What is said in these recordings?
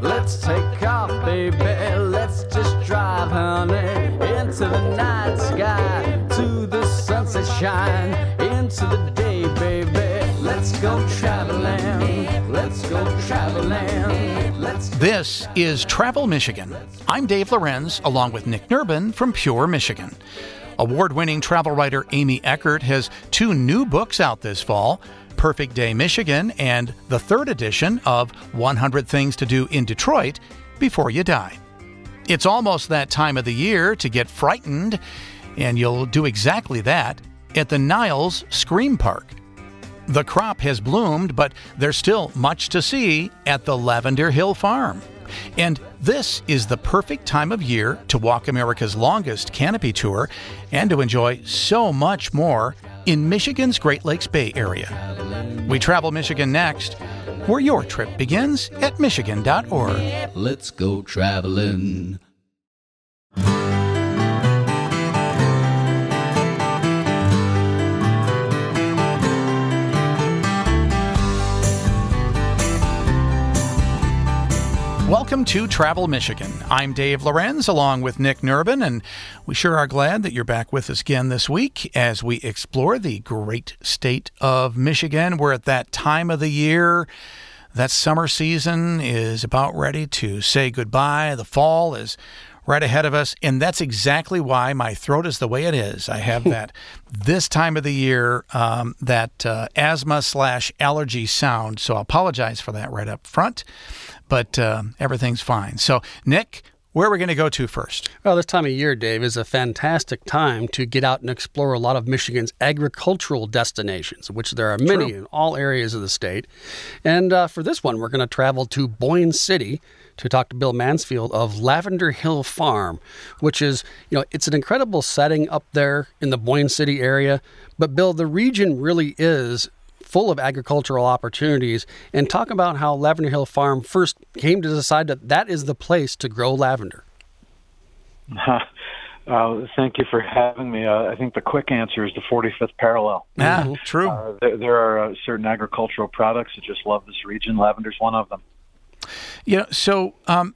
Let's take off, baby. Let's just drive, honey, into the night sky, to the sunset shine, into the day, baby. Let's go traveling. Let's go traveling. This is Travel Michigan. I'm Dave Lorenz, along with Nick Nerbonne from Pure Michigan. Award winning travel writer Amy Eckert has two new books out this fall Perfect Day Michigan and the third edition of 100 Things to Do in Detroit Before You Die. It's almost that time of the year to get frightened, and you'll do exactly that at the Niles Scream Park. The crop has bloomed, but there's still much to see at the Lavender Hill Farm. And this is the perfect time of year to walk America's longest canopy tour and to enjoy so much more in Michigan's Great Lakes Bay Area. We travel Michigan next, where your trip begins at Michigan.org. Let's go traveling. Welcome to Travel Michigan. I'm Dave Lorenz along with Nick Nerbonne, and we sure are glad that you're back with us again this week as we explore the great state of Michigan. We're at that time of the year. That summer season is about ready to say goodbye. The fall is right ahead of us, and that's exactly why my throat is the way it is. I have that this time of the year, um, that uh, asthma slash allergy sound. So I apologize for that right up front but uh, everything's fine. So, Nick, where are we going to go to first? Well, this time of year, Dave, is a fantastic time to get out and explore a lot of Michigan's agricultural destinations, which there are many True. in all areas of the state. And uh, for this one, we're going to travel to Boyne City to talk to Bill Mansfield of Lavender Hill Farm, which is, you know, it's an incredible setting up there in the Boyne City area. But, Bill, the region really is full of agricultural opportunities and talk about how Lavender Hill Farm first came to decide that that is the place to grow lavender. Uh, thank you for having me. Uh, I think the quick answer is the 45th parallel. Yeah, true. Uh, there, there are uh, certain agricultural products that just love this region. Lavender's one of them. Yeah. so um,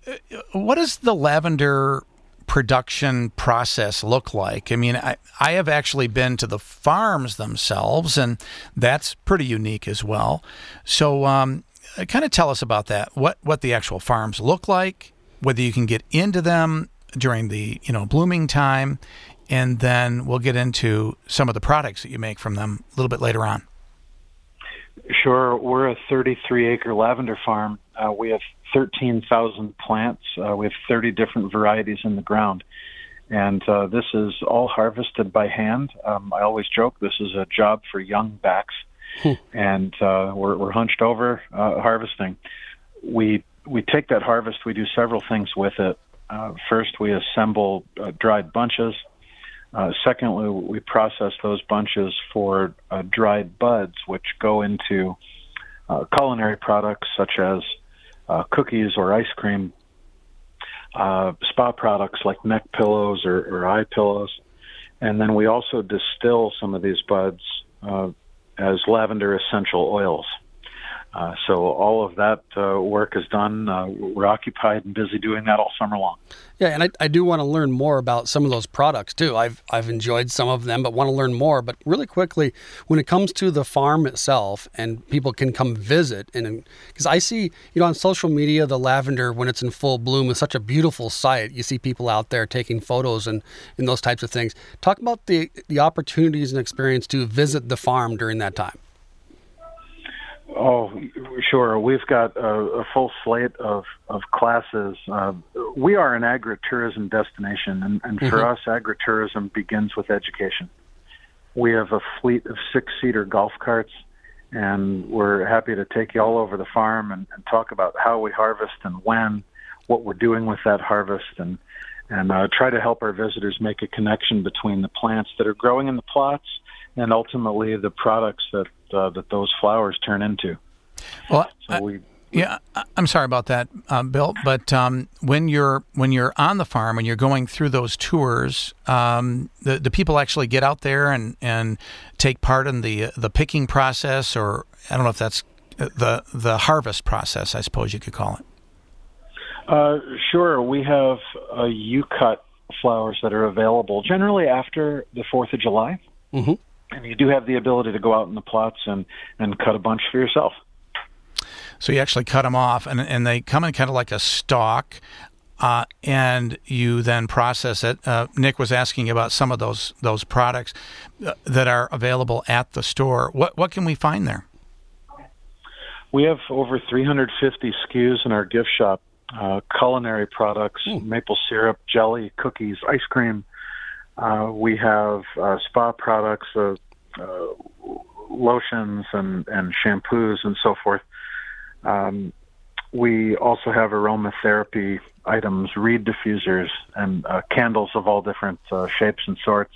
what does the lavender production process look like? I mean, I, I have actually been to the farms themselves, and that's pretty unique as well. So, um, kind of tell us about that. What what the actual farms look like, whether you can get into them during the you know blooming time, and then we'll get into some of the products that you make from them a little bit later on. Sure, we're a 33 acre lavender farm. Uh, we have 13,000 plants. Uh, we have 30 different varieties in the ground. And uh, this is all harvested by hand. Um, I always joke this is a job for young backs. and uh, we're, we're hunched over uh, harvesting. We, we take that harvest, we do several things with it. Uh, first, we assemble uh, dried bunches. Uh, secondly, we process those bunches for uh, dried buds, which go into uh, culinary products such as uh, cookies or ice cream, uh, spa products like neck pillows or, or eye pillows. And then we also distill some of these buds uh, as lavender essential oils. Uh, so all of that uh, work is done. Uh, we're occupied and busy doing that all summer long. Yeah, and I, I do want to learn more about some of those products too. I've I've enjoyed some of them, but want to learn more. But really quickly, when it comes to the farm itself, and people can come visit, and because I see, you know, on social media, the lavender when it's in full bloom is such a beautiful sight. You see people out there taking photos and and those types of things. Talk about the the opportunities and experience to visit the farm during that time. Oh, sure. We've got a, a full slate of, of classes. Uh, we are an agritourism destination, and, and for us, agritourism begins with education. We have a fleet of six seater golf carts, and we're happy to take you all over the farm and, and talk about how we harvest and when, what we're doing with that harvest, and and uh, try to help our visitors make a connection between the plants that are growing in the plots and ultimately the products that uh, that those flowers turn into. Well, So I- we Yeah, I- I'm sorry about that, uh, Bill. But um, when you're when you're on the farm and you're going through those tours, um, the the people actually get out there and, and take part in the the picking process, or I don't know if that's the the harvest process. I suppose you could call it. Uh, sure. We have uh, U cut flowers that are available generally after the 4th of July. Mm-hmm. And you do have the ability to go out in the plots and, and cut a bunch for yourself. So you actually cut them off, and, and they come in kind of like a stalk, uh, and you then process it. Uh, Nick was asking about some of those those products uh, that are available at the store. What what can we find there? We have over 350 SKUs in our gift shop. Uh, culinary products, Hmm. maple syrup, jelly, cookies, ice cream. Uh, we have uh, spa products, uh, uh, lotions, and, and shampoos, and so forth. Um, we also have aromatherapy items, reed diffusers, and uh, candles of all different uh, shapes and sorts.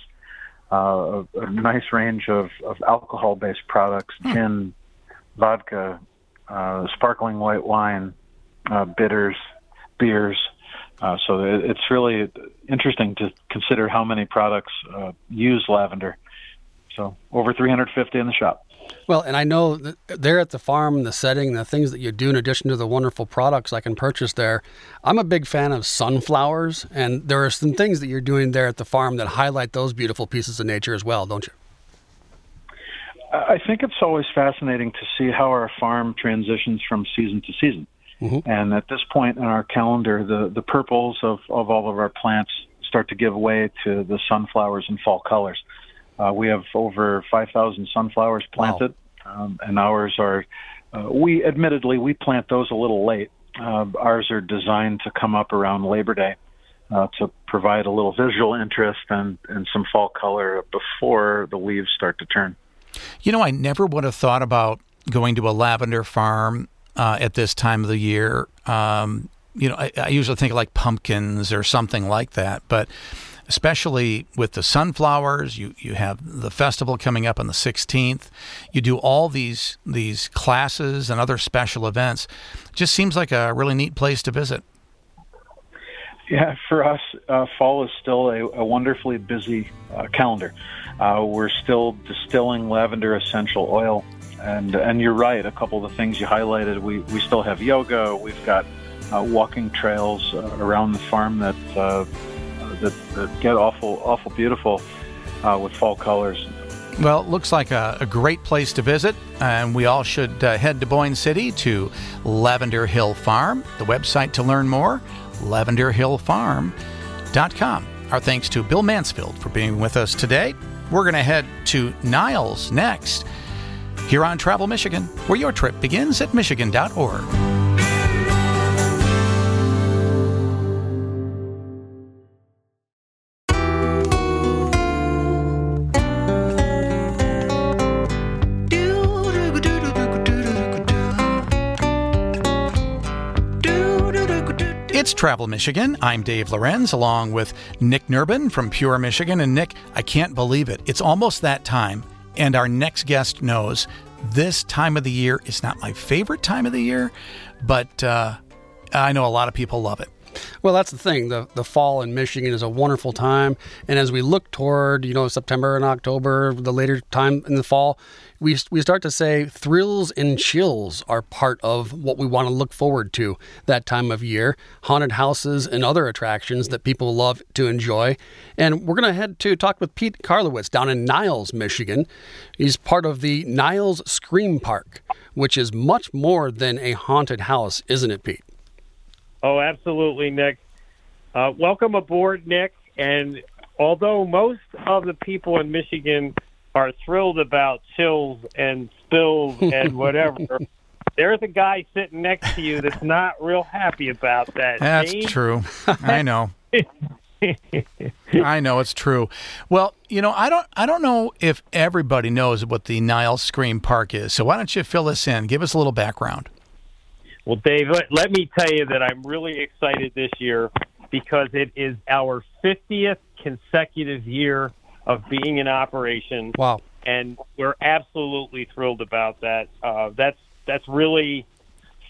Uh, a, a nice range of, of alcohol based products, gin, vodka, uh, sparkling white wine, uh, bitters, beers. Uh, so it, it's really interesting to consider how many products uh, use lavender. So over 350 in the shop. Well, and I know that there at the farm, the setting, the things that you do in addition to the wonderful products I can purchase there. I'm a big fan of sunflowers, and there are some things that you're doing there at the farm that highlight those beautiful pieces of nature as well, don't you? I think it's always fascinating to see how our farm transitions from season to season. And at this point in our calendar, the, the purples of, of all of our plants start to give way to the sunflowers and fall colors. Uh, we have over 5,000 sunflowers planted, um, and ours are, uh, we admittedly, we plant those a little late. Uh, ours are designed to come up around Labor Day uh, to provide a little visual interest and, and some fall color before the leaves start to turn. You know, I never would have thought about going to a lavender farm uh, at this time of the year. Um, you know, I, I usually think like pumpkins or something like that, but especially with the sunflowers, you, you have the festival coming up on the 16th. You do all these these classes and other special events. Just seems like a really neat place to visit. Yeah, for us, uh, fall is still a, a wonderfully busy uh, calendar. Uh, we're still distilling lavender essential oil, and and you're right. A couple of the things you highlighted, we we still have yoga. We've got uh, walking trails uh, around the farm that, uh, that that get awful awful beautiful uh, with fall colors. Well, it looks like a, a great place to visit, and we all should uh, head to Boyne City to Lavender Hill Farm. The website to learn more, lavenderhillfarm.com. Our thanks to Bill Mansfield for being with us today. We're going to head to Niles next, here on Travel Michigan, where your trip begins at michigan.org. It's Travel Michigan. I'm Dave Lorenz, along with Nick Nerbonne from Pure Michigan. And Nick, I can't believe it. It's almost that time, and our next guest knows this time of the year is not my favorite time of the year, but uh, I know a lot of people love it. Well, that's the thing. The the fall in Michigan is a wonderful time, and as we look toward you know September and October, the later time in the fall, we we start to say thrills and chills are part of what we want to look forward to that time of year. Haunted houses and other attractions that people love to enjoy, and we're gonna head to talk with Pete Karlowitz down in Niles, Michigan. He's part of the Niles Scream Park, which is much more than a haunted house, isn't it, Pete? Oh, absolutely, Nick. Uh, welcome aboard, Nick. And although most of the people in Michigan are thrilled about chills and spills and whatever, there's a guy sitting next to you that's not real happy about that. That's true. I know. I know it's true. Well, you know, I don't I don't know if everybody knows what the Niles Scream Park is. So why don't you fill us in? Give us a little background. Well, Dave, let, let me tell you that I'm really excited this year because it is our 50th consecutive year of being in operation. Wow. and we're absolutely thrilled about that. Uh, that's that's really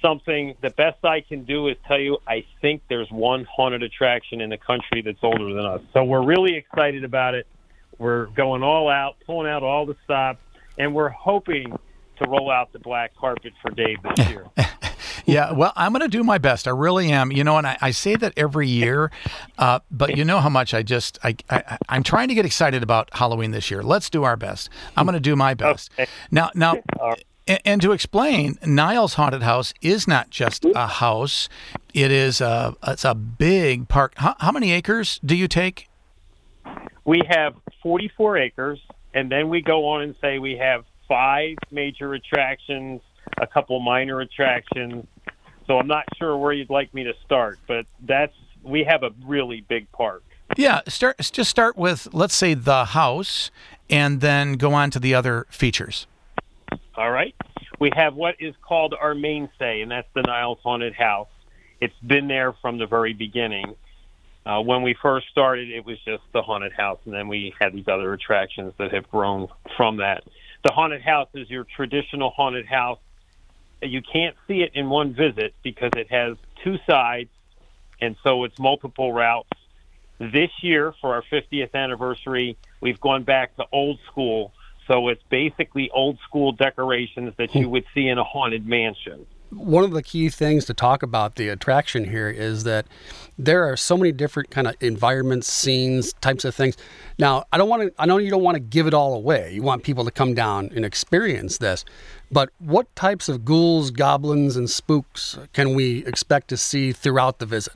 something. The best I can do is tell you I think there's one haunted attraction in the country that's older than us. So we're really excited about it. We're going all out, pulling out all the stops, and we're hoping to roll out the black carpet for Dave this year. Yeah, well, I'm going to do my best. I really am. You know, and I, I say that every year, uh, but you know how much I just I, I I'm trying to get excited about Halloween this year. Let's do our best. I'm going to do my best. Okay. Now, now. And, and to explain, Niles Haunted House is not just a house; it is a it's a big park. How, how many acres do you take? We have 44 acres, and then we go on and say we have five major attractions, a couple minor attractions. So I'm not sure where you'd like me to start, but that's we have a really big park. Yeah, start just start with let's say the house, and then go on to the other features. All right. We have what is called our mainstay, and that's the Niles Haunted House. It's been there from the very beginning. Uh, when we first started, it was just the haunted house, and then we had these other attractions that have grown from that. The haunted house is your traditional haunted house. You can't see it in one visit because it has two sides, and so it's multiple routes. This year, for our 50th anniversary, we've gone back to old school so it's basically old school decorations that you would see in a haunted mansion. One of the key things to talk about the attraction here is that there are so many different kind of environments, scenes, types of things. Now, I don't want to I know you don't want to give it all away. You want people to come down and experience this. But what types of ghouls, goblins and spooks can we expect to see throughout the visit?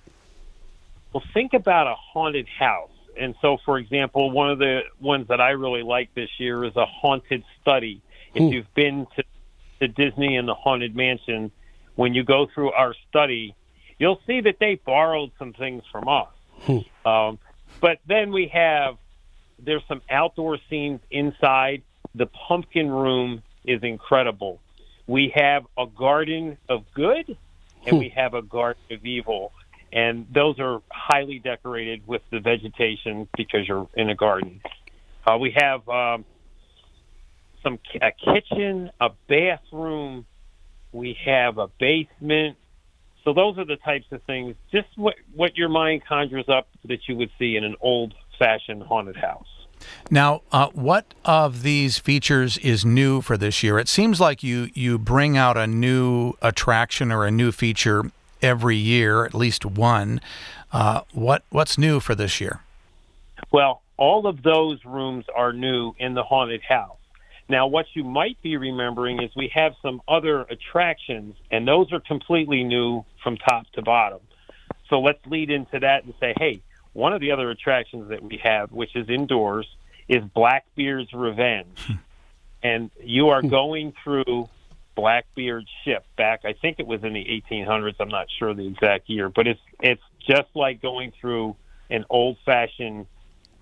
Well, think about a haunted house and so, for example, one of the ones that I really like this year is a haunted study. If Hmm. you've been to, to Disney and the Haunted Mansion, when you go through our study, you'll see that they borrowed some things from us. Um, but then we have there's some outdoor scenes inside. The pumpkin room is incredible. We have a garden of good, and we have a garden of evil and those are highly decorated with the vegetation because you're in a garden. Uh, we have um, some a kitchen, a bathroom. We have a basement. So those are the types of things, just what what your mind conjures up that you would see in an old-fashioned haunted house. Now, uh, what of these features is new for this year? It seems like you you bring out a new attraction or a new feature every year, at least one. Uh, what what's new for this year? Well, all of those rooms are new in the haunted house. Now, what you might be remembering is we have some other attractions, and those are completely new from top to bottom. So let's lead into that and say, hey, one of the other attractions that we have, which is indoors, is Blackbeard's Revenge. Hmm. and you are hmm. going through Blackbeard's ship back. I think it was in the 1800s. I'm not sure the exact year, but it's it's just like going through an old-fashioned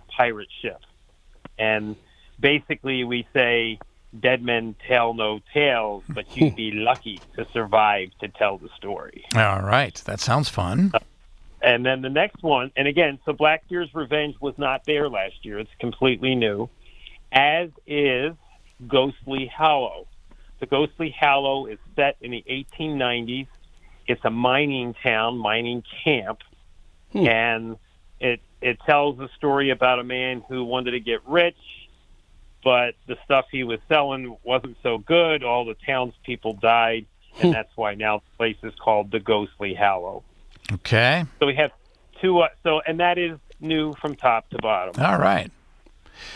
pirate ship. And basically, we say, "Dead men tell no tales, but you'd be lucky to survive to tell the story." All right, that sounds fun. Uh, And then the next one, and again, so Black Blackbeard's Revenge was not there last year. It's completely new, as is Ghostly Hollow. The Ghostly Hollow is set in the 1890s. It's a mining town, mining camp, hmm. and it it tells a story about a man who wanted to get rich, but the stuff he was selling wasn't so good. All the townspeople died, and hmm. that's why now the place is called the Ghostly Hollow. Okay, So we have two. Uh, so and that is new from top to bottom. all right.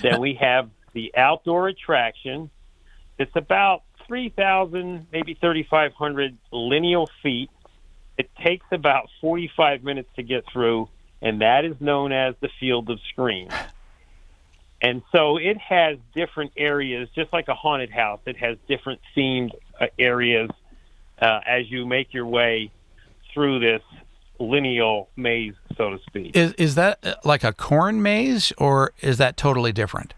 Then we have the outdoor attraction. It's about three thousand, maybe thirty five hundred lineal feet. It takes about forty five minutes to get through, and that is known as the Field of Screams. And so it has different areas, just like a haunted house. It has different themed uh, areas uh, as you make your way through this lineal maze, so to speak. Is is that uh, like a corn maze, or is that totally different?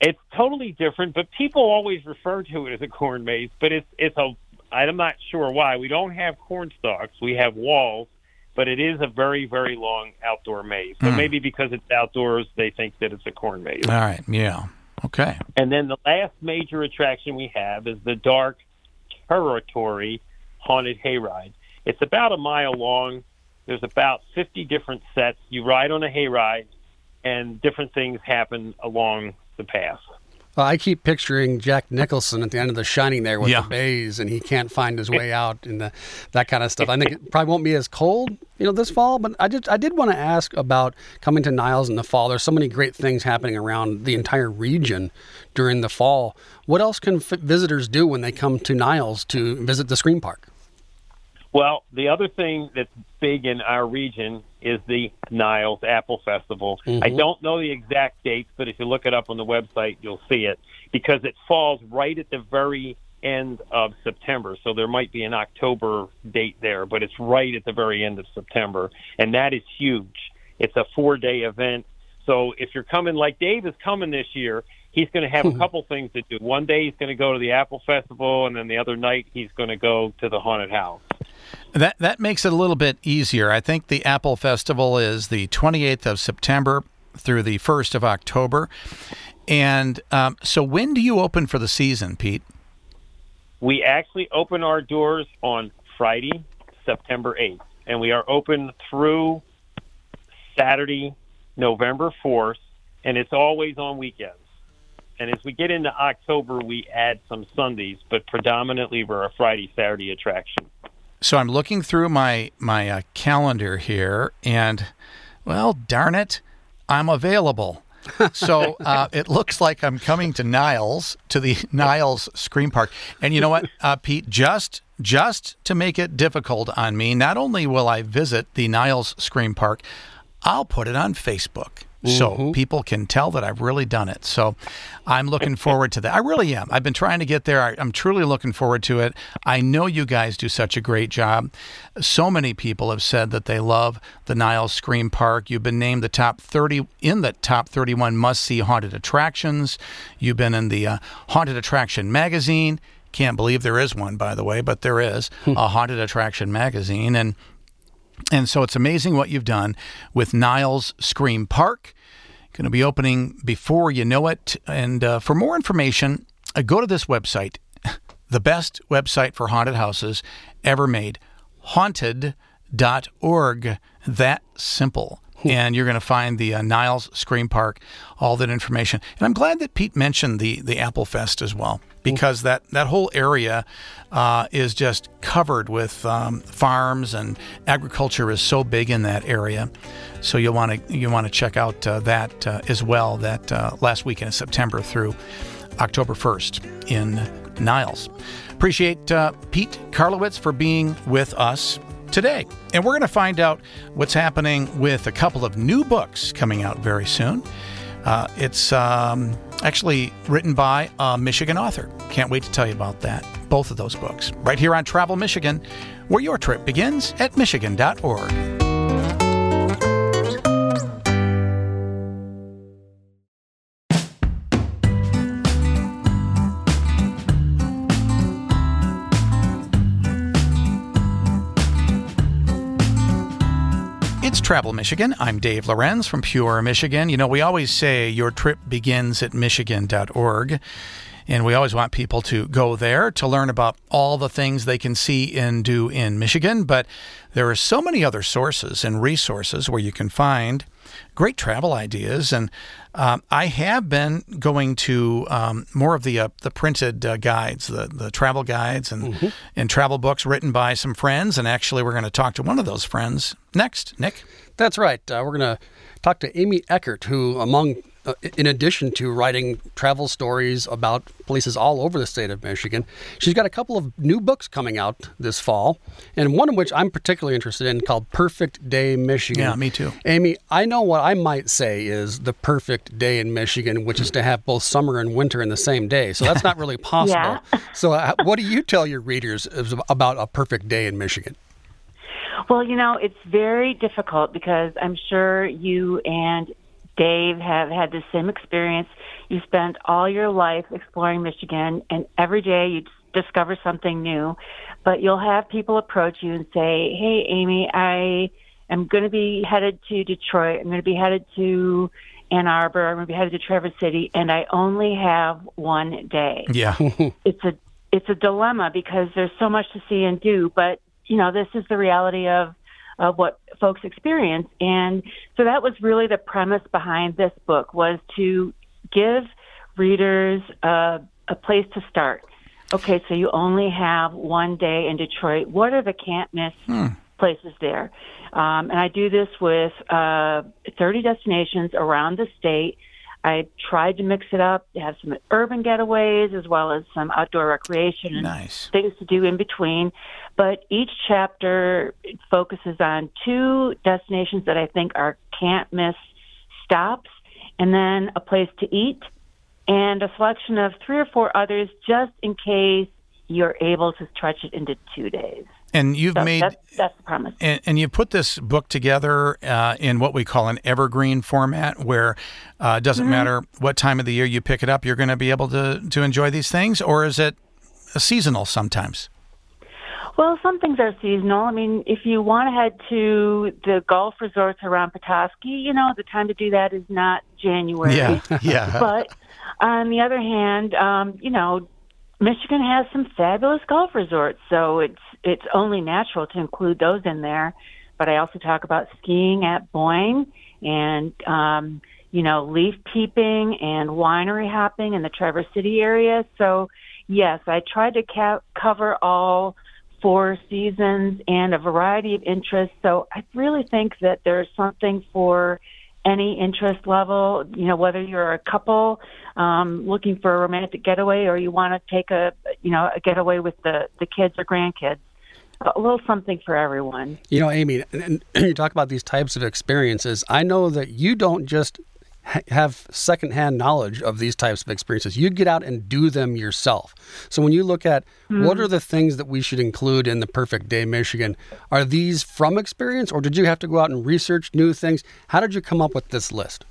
It's totally different, but people always refer to it as a corn maze. But it's it's a I'm not sure why we don't have corn stalks. We have walls, but it is a very very long outdoor maze. So maybe because it's outdoors, they think that it's a corn maze. All right, yeah, okay. And then the last major attraction we have is the Dark Territory Haunted Hayride. It's about a mile long. There's about 50 different sets. You ride on a hayride, and different things happen along the path. Well, I keep picturing Jack Nicholson at the end of The Shining there with Yeah. the bays, and he can't find his way out, and the, that kind of stuff. I think it probably won't be as cold, you know, this fall. But I did I did want to ask about coming to Niles in the fall. There's so many great things happening around the entire region during the fall. What else can f- visitors do when they come to Niles to visit the Scream Park? Well, the other thing that's big in our region is the Niles Apple Festival. I mm-hmm. don't know the exact dates, but if you look it up on the website, you'll see it because it falls right at the very end of September. So there might be an October date there, but it's right at the very end of September. And that is huge. It's a four day event. So if you're coming like Dave is coming this year, he's going to have a hmm. couple things to do. One day he's going to go to the Apple Festival, and then the other night he's going to go to the haunted house. That that makes it a little bit easier. I think the Apple Festival is the 28th of September through the 1st of October. And um, so, when do you open for the season, Pete? We actually open our doors on Friday, September 8th, and we are open through Saturday, November 4th, and it's always on weekends. And as we get into October, we add some Sundays, but predominantly we're a Friday, Saturday attraction. So I'm looking through my my uh, calendar here, and well, darn it, I'm available. so uh, it looks like I'm coming to Niles to the Niles Scream Park, and you know what, uh, Pete? Just just to make it difficult on me, not only will I visit the Niles Scream Park, I'll put it on Facebook. So people can tell that I've really done it. So I'm looking forward to that. I really am. I've been trying to get there. I, I'm truly looking forward to it. I know you guys do such a great job. So many people have said that they love the Niles Scream Park. You've been named the top 30 in the top 31 must-see haunted attractions. You've been in the uh, Haunted Attraction magazine. Can't believe there is one, by the way, but there is a haunted attraction magazine, and and so it's amazing what you've done with Niles Scream Park. Going to be opening before you know it. And uh, for more information, uh, go to this website, the best website for haunted houses ever made, haunted.org. That simple. And you're going to find the uh, Niles Scream Park, all that information. And I'm glad that Pete mentioned the the Apple Fest as well, because that, that whole area uh, is just covered with um, farms and agriculture is so big in that area. So you'll want to you want to check out uh, that uh, as well. That uh, last weekend in September through October 1st in Niles. Appreciate uh, Pete Karlowitz for being with us today. And we're going to find out what's happening with a couple of new books coming out very soon. Uh, it's um, actually written by a Michigan author. Can't wait to tell you about that. Both of those books right here on Travel Michigan, where your trip begins at Michigan.org. It's Travel Michigan. I'm Dave Lorenz from Pure, Michigan. You know, we always say your trip begins at Michigan.org. And we always want people to go there to learn about all the things they can see and do in Michigan. But there are so many other sources and resources where you can find great travel ideas. And um, I have been going to um, more of the uh, the printed uh, guides, the the travel guides and and travel books written by some friends. And actually, we're going to talk to one of those friends next. Nick. That's right. Uh, we're going to talk to Amy Eckert, who, among uh, in addition to writing travel stories about places all over the state of Michigan, she's got a couple of new books coming out this fall, and one of which I'm particularly interested in called Perfect Day Michigan. Yeah, me too. Amy, I know what I might say is the perfect day in Michigan, which is to have both summer and winter in the same day. So that's not really possible. Yeah. So, uh, what do you tell your readers about a perfect day in Michigan? Well, you know, it's very difficult because I'm sure you and Dave have had the same experience. You spent all your life exploring Michigan, and every day you discover something new. But you'll have people approach you and say, Hey, Amy, I am going to be headed to Detroit. I'm going to be headed to Ann Arbor. I'm going to be headed to Traverse City, and I only have one day Yeah. it's a it's a dilemma because there's so much to see and do, but you know this is the reality of of what folks experience, and so that was really the premise behind this book was to give readers uh, a place to start. Okay, so you only have one day in Detroit. What are the can't miss Hmm. places there? Um, and I do this with uh, 30 destinations around the state. I tried to mix it up, have some urban getaways as well as some outdoor recreation and Nice. things to do in between. But each chapter focuses on two destinations that I think are can't miss stops, and then a place to eat, and a selection of three or four others just in case you're able to stretch it into two days. And you've So made that's, that's the premise. and, and you put this book together uh, in what we call an evergreen format, where uh, it doesn't matter what time of the year you pick it up, you're going to be able to to enjoy these things, or is it seasonal sometimes? Well, some things are seasonal. I mean, if you want to head to the golf resorts around Petoskey, you know, the time to do that is not January. Yeah, yeah. but on the other hand, um, you know, Michigan has some fabulous golf resorts, so it's it's only natural to include those in there. But I also talk about skiing at Boyne and um, you know leaf peeping and winery hopping in the Traverse City area. So yes, I tried to ca- cover all four seasons and a variety of interests. So I really think that there's something for any interest level, you know, whether you're a couple um, looking for a romantic getaway or you want to take a, you know, a getaway with the, the kids or grandkids. A little something for everyone. You know, Amy, you talk about these types of experiences. I know that you don't just have secondhand knowledge of these types of experiences. You get out and do them yourself. So when you look at what are the things that we should include in the Perfect Day Michigan, are these from experience or did you have to go out and research new things? How did you come up with this list?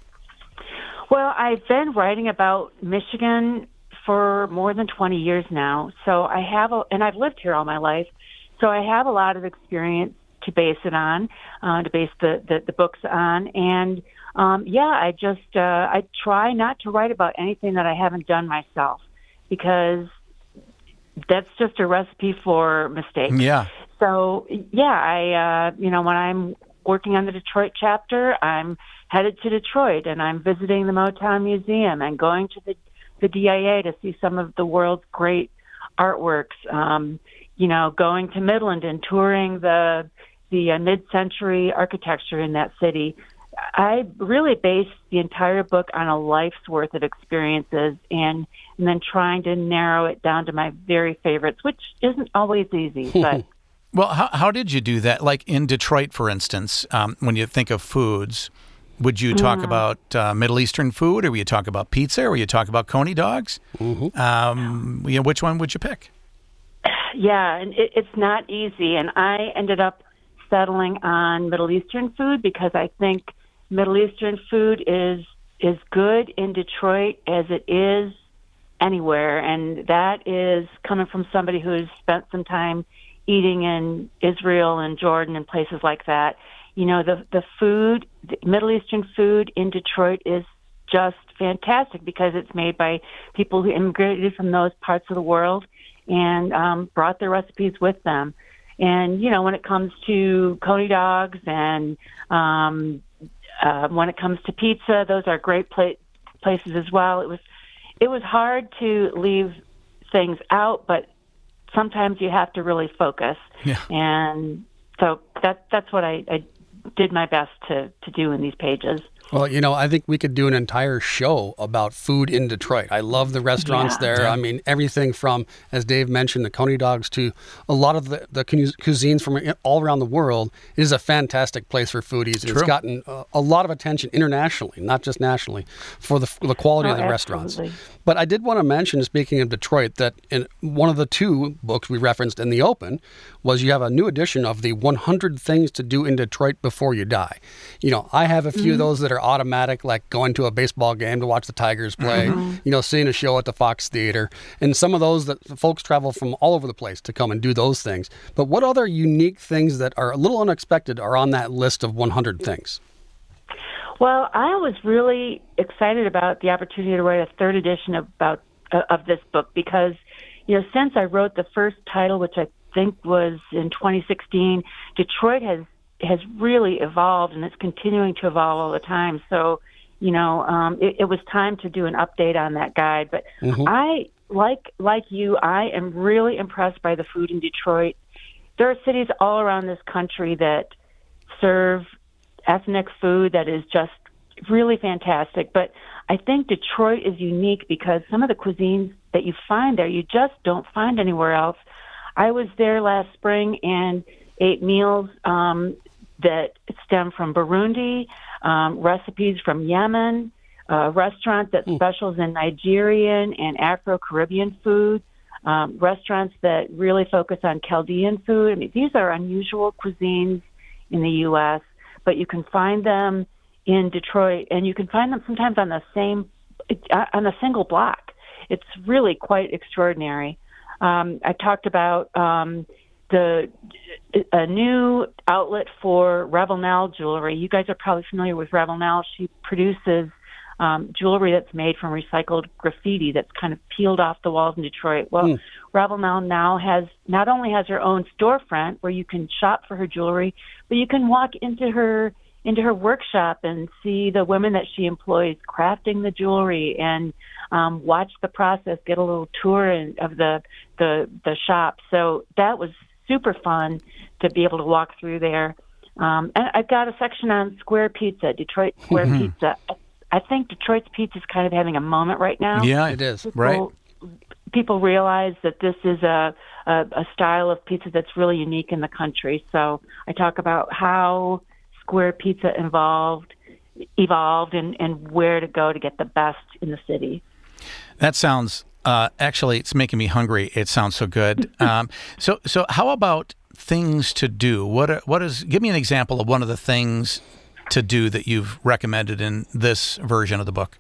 Well, I've been writing about Michigan for more than 20 years now. So I have, a, and I've lived here all my life. So I have a lot of experience to base it on, uh, to base the, the, the books on. And um, yeah, I just, uh, I try not to write about anything that I haven't done myself because that's just a recipe for mistakes. Yeah. So yeah, I uh, you know when I'm working on the Detroit chapter, I'm headed to Detroit and I'm visiting the Motown Museum and going to the the DIA to see some of the world's great artworks. Um, you know, going to Midland and touring the the uh, mid-century architecture in that city. I really based the entire book on a life's worth of experiences and and then trying to narrow it down to my very favorites, which isn't always easy, but Well, how, how did you do that? Like in Detroit, for instance, um, when you think of foods, would you talk Mm-hmm. about uh, Middle Eastern food, or would you talk about pizza, or would you talk about coney dogs? Mm-hmm. Um, you know, which one would you pick? Yeah, and it, it's not easy. And I ended up settling on Middle Eastern food because I think Middle Eastern food is is good in Detroit as it is anywhere, and that is coming from somebody who's spent some time eating in Israel and Jordan and places like that. You know, the the food, the Middle Eastern food in Detroit is just fantastic because it's made by people who immigrated from those parts of the world and um, brought their recipes with them. And you know, when it comes to coney dogs and um, uh, when it comes to pizza, those are great pla- places as well. It was it was hard to leave things out, but sometimes you have to really focus. Yeah. And so that that's what I, I did my best to to do in these pages. Well, you know, I think we could do an entire show about food in Detroit. I love the restaurants Yeah. there. I mean, everything from, as Dave mentioned, the Coney dogs to a lot of the, the cuisines from all around the world. It is a fantastic place for foodies. It's gotten a, a lot of attention internationally, not just nationally, for the, for the quality Oh, of the restaurants. But I did want to mention, speaking of Detroit, that in one of the two books we referenced in the open was you have a new edition of the 100 Things to Do in Detroit Before You Die. You know, I have a few of those that are automatic, like going to a baseball game to watch the Tigers play, you know, seeing a show at the Fox Theater, and some of those that folks travel from all over the place to come and do those things. But what other unique things that are a little unexpected are on that list of 100 things? Well, I was really excited about the opportunity to write a third edition about uh, of this book because, you know, since I wrote the first title, which I think was in 2016, Detroit has has really evolved and it's continuing to evolve all the time. So, you know, um, it, it was time to do an update on that guide. But Mm-hmm. I like like you, I am really impressed by the food in Detroit. There are cities all around this country that serve ethnic food that is just really fantastic. But I think Detroit is unique because some of the cuisines that you find there, you just don't find anywhere else. I was there last spring and ate meals um, that stem from Burundi, um, recipes from Yemen, a restaurant that specials in Nigerian and Afro Caribbean food, um, restaurants that really focus on Chaldean food. I mean, these are unusual cuisines in the U.S., but you can find them in Detroit, and you can find them sometimes on the same uh, on a single block. It's really quite extraordinary. Um, I talked about um, the a new outlet for Rebel Nell jewelry. You guys are probably familiar with Rebel Nell. She produces um, jewelry that's made from recycled graffiti that's kind of peeled off the walls in Detroit. Well, Rebel Nell now has not only has her own storefront where you can shop for her jewelry, but you can walk into her into her workshop and see the women that she employs crafting the jewelry and um, watch the process, get a little tour in, of the the the shop. So that was super fun to be able to walk through there. Um, and I've got a section on Square Pizza, Detroit Square Pizza. I think Detroit's pizza is kind of having a moment right now. Yeah, It is. Right. People, people realize that this is a, a a style of pizza that's really unique in the country. So I talk about how Square Pizza involved evolved and, and where to go to get the best in the city. That sounds uh, actually it's making me hungry. It sounds so good. um, so so how about things to do? What are, what is? Give me an example of one of the things to do that you've recommended in this version of the book.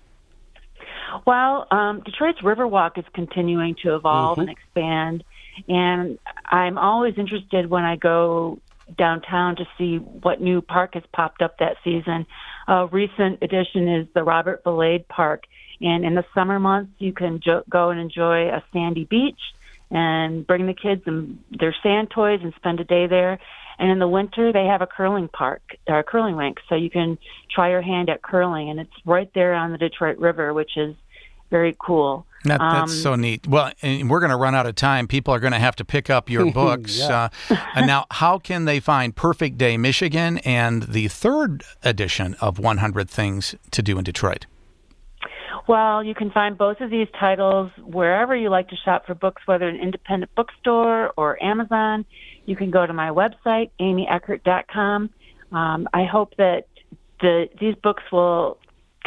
Well, um, Detroit's Riverwalk is continuing to evolve and expand, and I'm always interested when I go downtown to see what new park has popped up that season. A recent addition is the Robert Valade Park, and in the summer months you can jo- go and enjoy a sandy beach and bring the kids and their sand toys and spend a day there. And in the winter, they have a curling park, or a curling rink, so you can try your hand at curling, and it's right there on the Detroit River, which is very cool. That, that's Um, so neat. Well, and we're going to run out of time. People are going to have to pick up your books. Yeah. uh, and now, how can they find Perfect Day Michigan and the third edition of 100 Things to Do in Detroit? Well, you can find both of these titles wherever you like to shop for books, whether an independent bookstore or Amazon. You can go to my website, amyeckert.com. Um, I hope that the these books will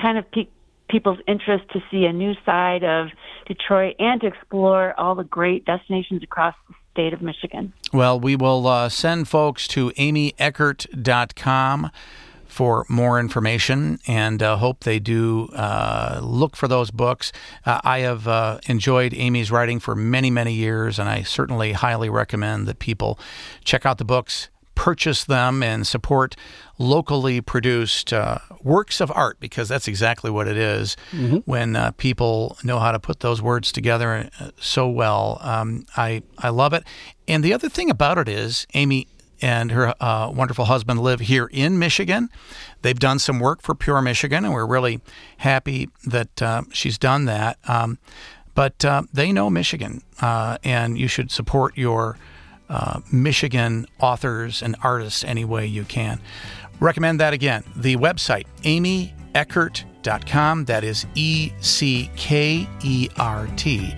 kind of pique people's interest to see a new side of Detroit and to explore all the great destinations across the state of Michigan. Well, we will uh, send folks to amyeckert.com for more information and uh, hope they do uh, look for those books. Uh, I have uh, enjoyed Amy's writing for many, many years, and I certainly highly recommend that people check out the books. Purchase them and support locally produced uh, works of art because that's exactly what it is when uh, people know how to put those words together so well. Um, I, I love it. And the other thing about it is, Amy, and her uh, wonderful husband live here in Michigan. They've done some work for Pure Michigan, and we're really happy that uh, she's done that. Um, but uh, they know Michigan, uh, and you should support your uh, Michigan authors and artists any way you can. Recommend that again. The website, amyeckert.com. That is E C K E R T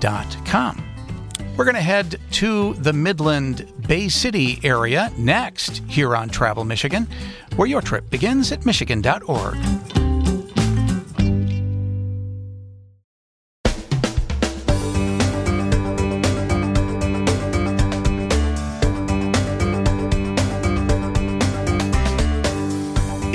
dot com. We're going to head to the Midland Bay City area next here on Travel Michigan, where your trip begins at Michigan.org.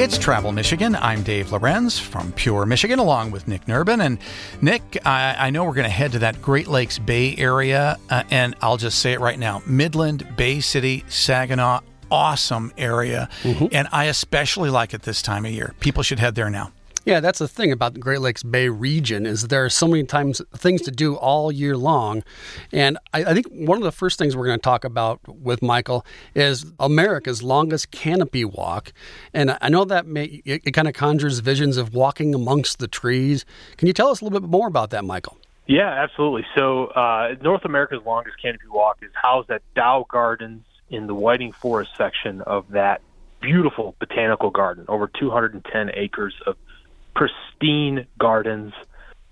It's Travel Michigan. I'm Dave Lorenz from Pure Michigan, along with Nick Nerbonne. And Nick, I, I know we're going to head to that Great Lakes Bay area, uh, and I'll just say it right now Midland, Bay City, Saginaw, awesome area. And I especially like it this time of year. People should head there now. Yeah, that's the thing about the Great Lakes Bay region is there are so many times things to do all year long, and I, I think one of the first things we're going to talk about with Michael is America's longest canopy walk, and I know that may, it, it kind of conjures visions of walking amongst the trees. Can you tell us a little bit more about that, Michael? Yeah, absolutely. So, uh, North America's longest canopy walk is housed at Dow Gardens in the Whiting Forest section of that beautiful botanical garden, over 210 acres of pristine gardens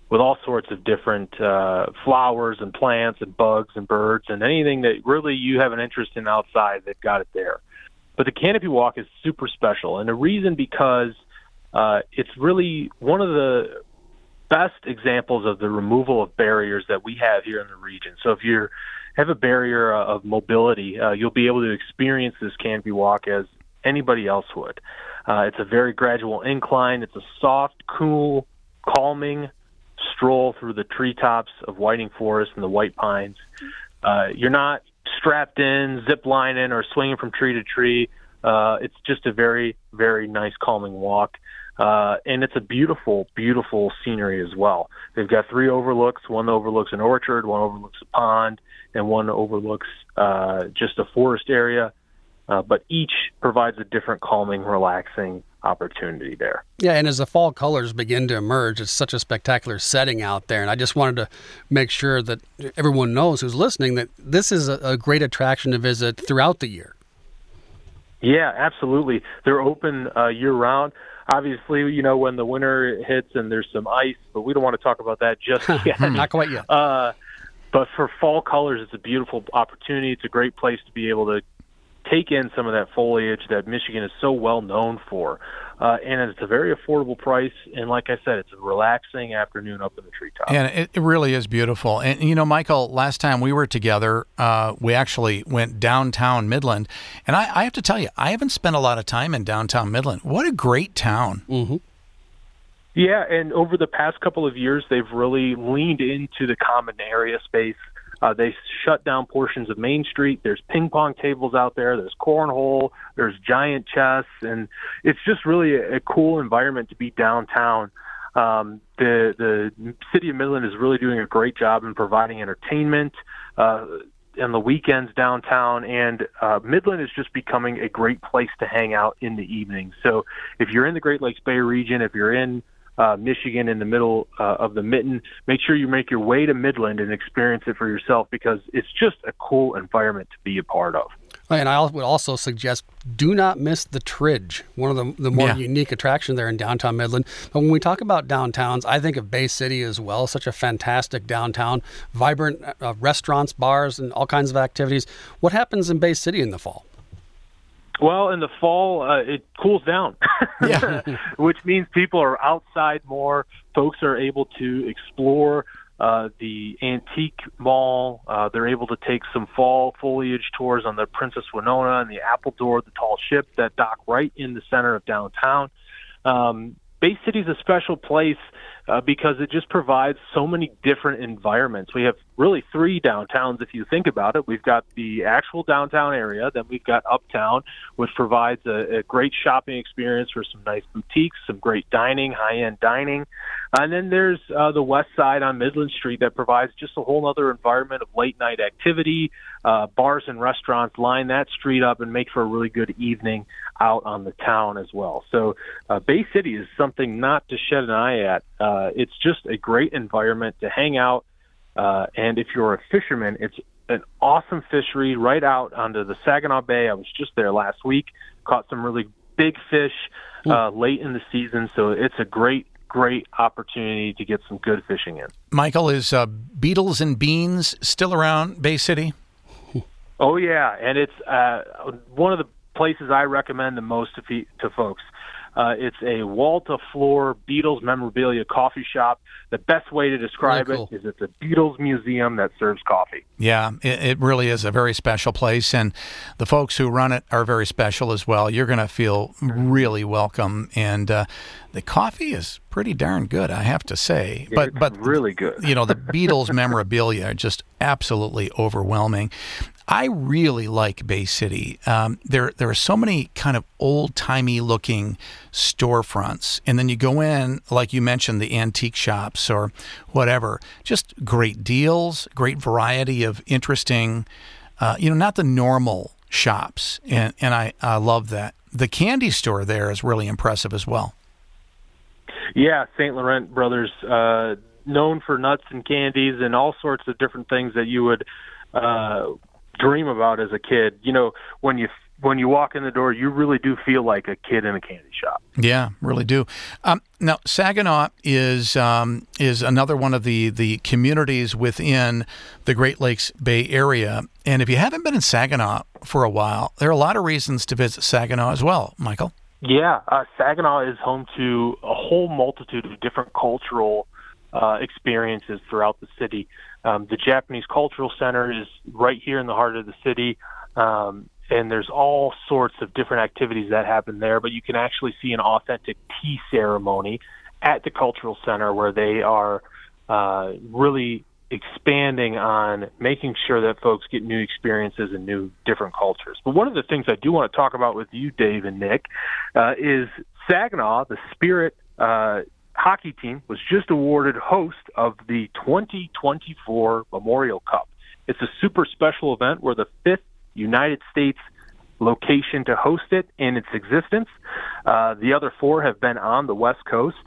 with all sorts of different uh, flowers and plants and bugs and birds and anything that really you have an interest in outside, they've got it there. But the canopy walk is super special, and the reason because uh, it's really one of the best examples of the removal of barriers that we have here in the region. So if you have a barrier uh, of mobility, uh, you'll be able to experience this canopy walk as anybody else would. It's a very gradual incline. It's a soft, cool, calming stroll through the treetops of Whiting Forest and the white pines. Uh, you're not strapped in, zip lining, or swinging from tree to tree. Uh, it's just a very, very nice, calming walk. Uh, and it's a beautiful, beautiful scenery as well. They've got three overlooks. One overlooks an orchard, one overlooks a pond, and one overlooks uh, just a forest area. Uh, but each provides a different calming, relaxing opportunity there. Yeah, and as the fall colors begin to emerge, it's such a spectacular setting out there. And I just wanted to make sure that everyone knows who's listening that this is a, a great attraction to visit throughout the year. Yeah, absolutely. They're open uh, year round. Obviously, you know when the winter hits and there's some ice, but we don't want to talk about that just yet. Not quite yet. Uh, but for fall colors, it's a beautiful opportunity. It's a great place to be able to take in some of that foliage that Michigan is so well known for. Uh, and it's a very affordable price. And like I said, it's a relaxing afternoon up in the treetops. And it, it really is beautiful. And, you know, Michael, last time we were together, uh, we actually went downtown Midland. And I, I, have to tell you, I haven't spent a lot of time in downtown Midland. What a great town. Mm-hmm. Yeah, and over the past couple of years, they've really leaned into the common area space uh, they shut down portions of Main Street. There's ping pong tables out there. There's cornhole. There's giant chess, and it's just really a, a cool environment to be downtown. Um, the the city of Midland is really doing a great job in providing entertainment. Uh, on the weekends downtown, and uh, Midland is just becoming a great place to hang out in the evening. So, if you're in the Great Lakes Bay region, if you're in uh, Michigan in the middle uh, of the mitten. Make sure you make your way to Midland and experience it for yourself because it's just a cool environment to be a part of. And I would also suggest do not miss the Tridge, one of the, the more yeah. unique attractions there in downtown Midland. But when we talk about downtowns, I think of Bay City as well. Such a fantastic downtown, vibrant uh, restaurants, bars, and all kinds of activities. What happens in Bay City in the fall? Well, in the fall, uh, it cools down, which means people are outside more. Folks are able to explore uh, the antique mall. Uh, they're able to take some fall foliage tours on the Princess Wenonah and the Appledore, the tall ship that dock right in the center of downtown. Um, Bay City is a special place uh, because it just provides so many different environments. We have really three downtowns if you think about it. We've got the actual downtown area, then we've got Uptown, which provides a, a great shopping experience for some nice boutiques, some great dining, high end dining. And then there's uh, the west side on Midland Street that provides just a whole other environment of late night activity. Uh, bars and restaurants line that street up and make for a really good evening out on the town as well. So uh, Bay City is something not to shed an eye at. Uh, it's just a great environment to hang out. Uh, and if you're a fisherman, it's an awesome fishery right out onto the Saginaw Bay. I was just there last week, caught some really big fish uh, late in the season. So it's a great great opportunity to get some good fishing in. Michael, is uh, Beetles and Beans still around Bay City? Oh yeah, and it's uh, one of the places I recommend the most to, fe- to folks. Uh, it's a wall to floor Beatles memorabilia coffee shop. The best way to describe really cool. it is it's a Beatles museum that serves coffee. Yeah, it, it, really is a very special place, and the folks who run it are very special as well. You're going to feel really welcome, and uh, the coffee is pretty darn good, I have to say. But it's but really good. you know, the Beatles memorabilia are just absolutely overwhelming. I really like Bay City. Um, there, there are so many kind of old timey looking storefronts, and then you go in, like you mentioned, the antique shops or whatever. Just great deals, great variety of interesting, uh, you know, not the normal shops, and and I, I love that. The candy store there is really impressive as well. Yeah, St. Laurent Brothers, uh, known for nuts and candies and all sorts of different things that you would uh, dream about as a kid. You know, when you when you walk in the door, you really do feel like a kid in a candy shop. Yeah, really do. Um, now, Saginaw is um, is another one of the the communities within the Great Lakes Bay Area, and if you haven't been in Saginaw for a while, there are a lot of reasons to visit Saginaw as well, Michael. Yeah, uh, Saginaw is home to a whole multitude of different cultural uh, experiences throughout the city. Um, the Japanese Cultural Center is right here in the heart of the city, um, and there's all sorts of different activities that happen there. But you can actually see an authentic tea ceremony at the Cultural Center where they are uh, really expanding on making sure that folks get new experiences and new different cultures. But one of the things I do want to talk about with you, Dave and Nick, uh, is Saginaw, the Spirit uh, hockey team, was just awarded host of the 2024 Memorial Cup. It's a super special event where the fifth United States location to host it in its existence. Uh, the other four have been on the West Coast,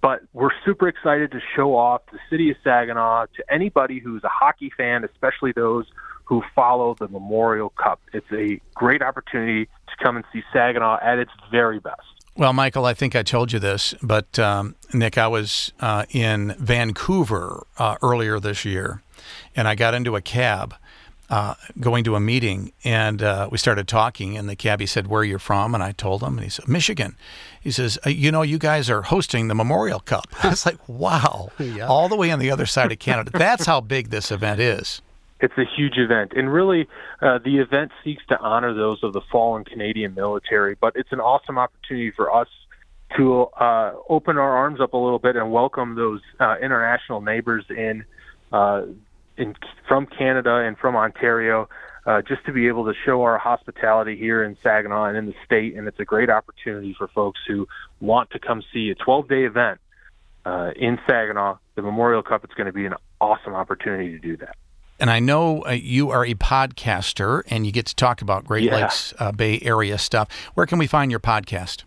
but we're super excited to show off the city of Saginaw to anybody who's a hockey fan, especially those who follow the Memorial Cup. It's a great opportunity to come and see Saginaw at its very best. Well, Michael, I think I told you this, but um, Nick, I was uh, in Vancouver uh, earlier this year, and I got into a cab uh, going to a meeting, and uh, we started talking. And the cabbie said, "Where are you're from?" And I told him, and he said, "Michigan." He says, uh, "You know, you guys are hosting the Memorial Cup." I was like, "Wow!" Yeah. All the way on the other side of Canada. That's how big this event is. It's a huge event, and really, uh, the event seeks to honor those of the fallen Canadian military. But it's an awesome opportunity for us to uh, open our arms up a little bit and welcome those uh, international neighbors in, uh, in from Canada and from Ontario, uh, just to be able to show our hospitality here in Saginaw and in the state. And it's a great opportunity for folks who want to come see a 12-day event uh, in Saginaw. The Memorial Cup. It's going to be an awesome opportunity to do that. And I know uh, you are a podcaster and you get to talk about Great Yeah. Lakes uh, Bay Area stuff. Where can we find your podcast?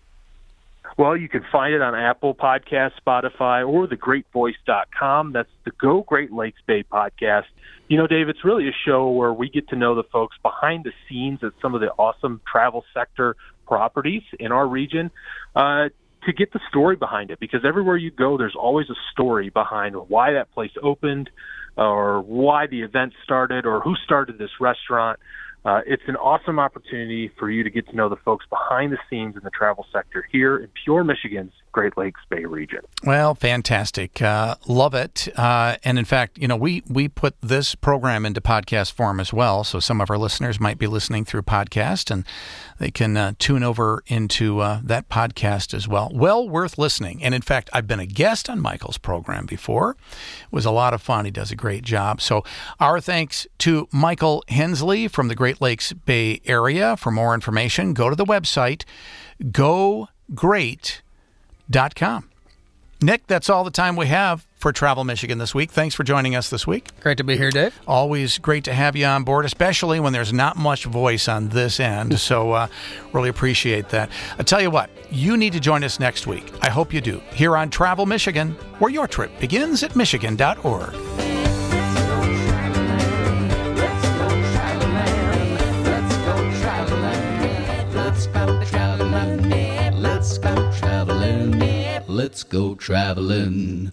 Well, you can find it on Apple Podcast, Spotify, or thegreatvoice.com. That's the Go Great Lakes Bay podcast. You know, Dave, it's really a show where we get to know the folks behind the scenes at some of the awesome travel sector properties in our region uh, to get the story behind it. Because everywhere you go, there's always a story behind why that place opened, or why the event started, or who started this restaurant. Uh, it's an awesome opportunity for you to get to know the folks behind the scenes in the travel sector here in pure Michigan's Great Lakes Bay region. Well, fantastic. Uh, love it. Uh, and in fact, you know, we, we put this program into podcast form as well. So some of our listeners might be listening through podcast and they can uh, tune over into uh, that podcast as well. Well worth listening. And in fact, I've been a guest on Michael's program before. It was a lot of fun. He does a great job. So our thanks to Michael Hensley from the Great Lakes Bay Area. For more information, go to the website gogreat.com. Nick, that's all the time we have for Travel Michigan this week. Thanks for joining us this week. Great to be here, Dave. Always great to have you on board, especially when there's not much voice on this end. So, uh, really appreciate that. I tell you what, you need to join us next week. I hope you do. Here on Travel Michigan, where your trip begins at Michigan.org. Let's go traveling.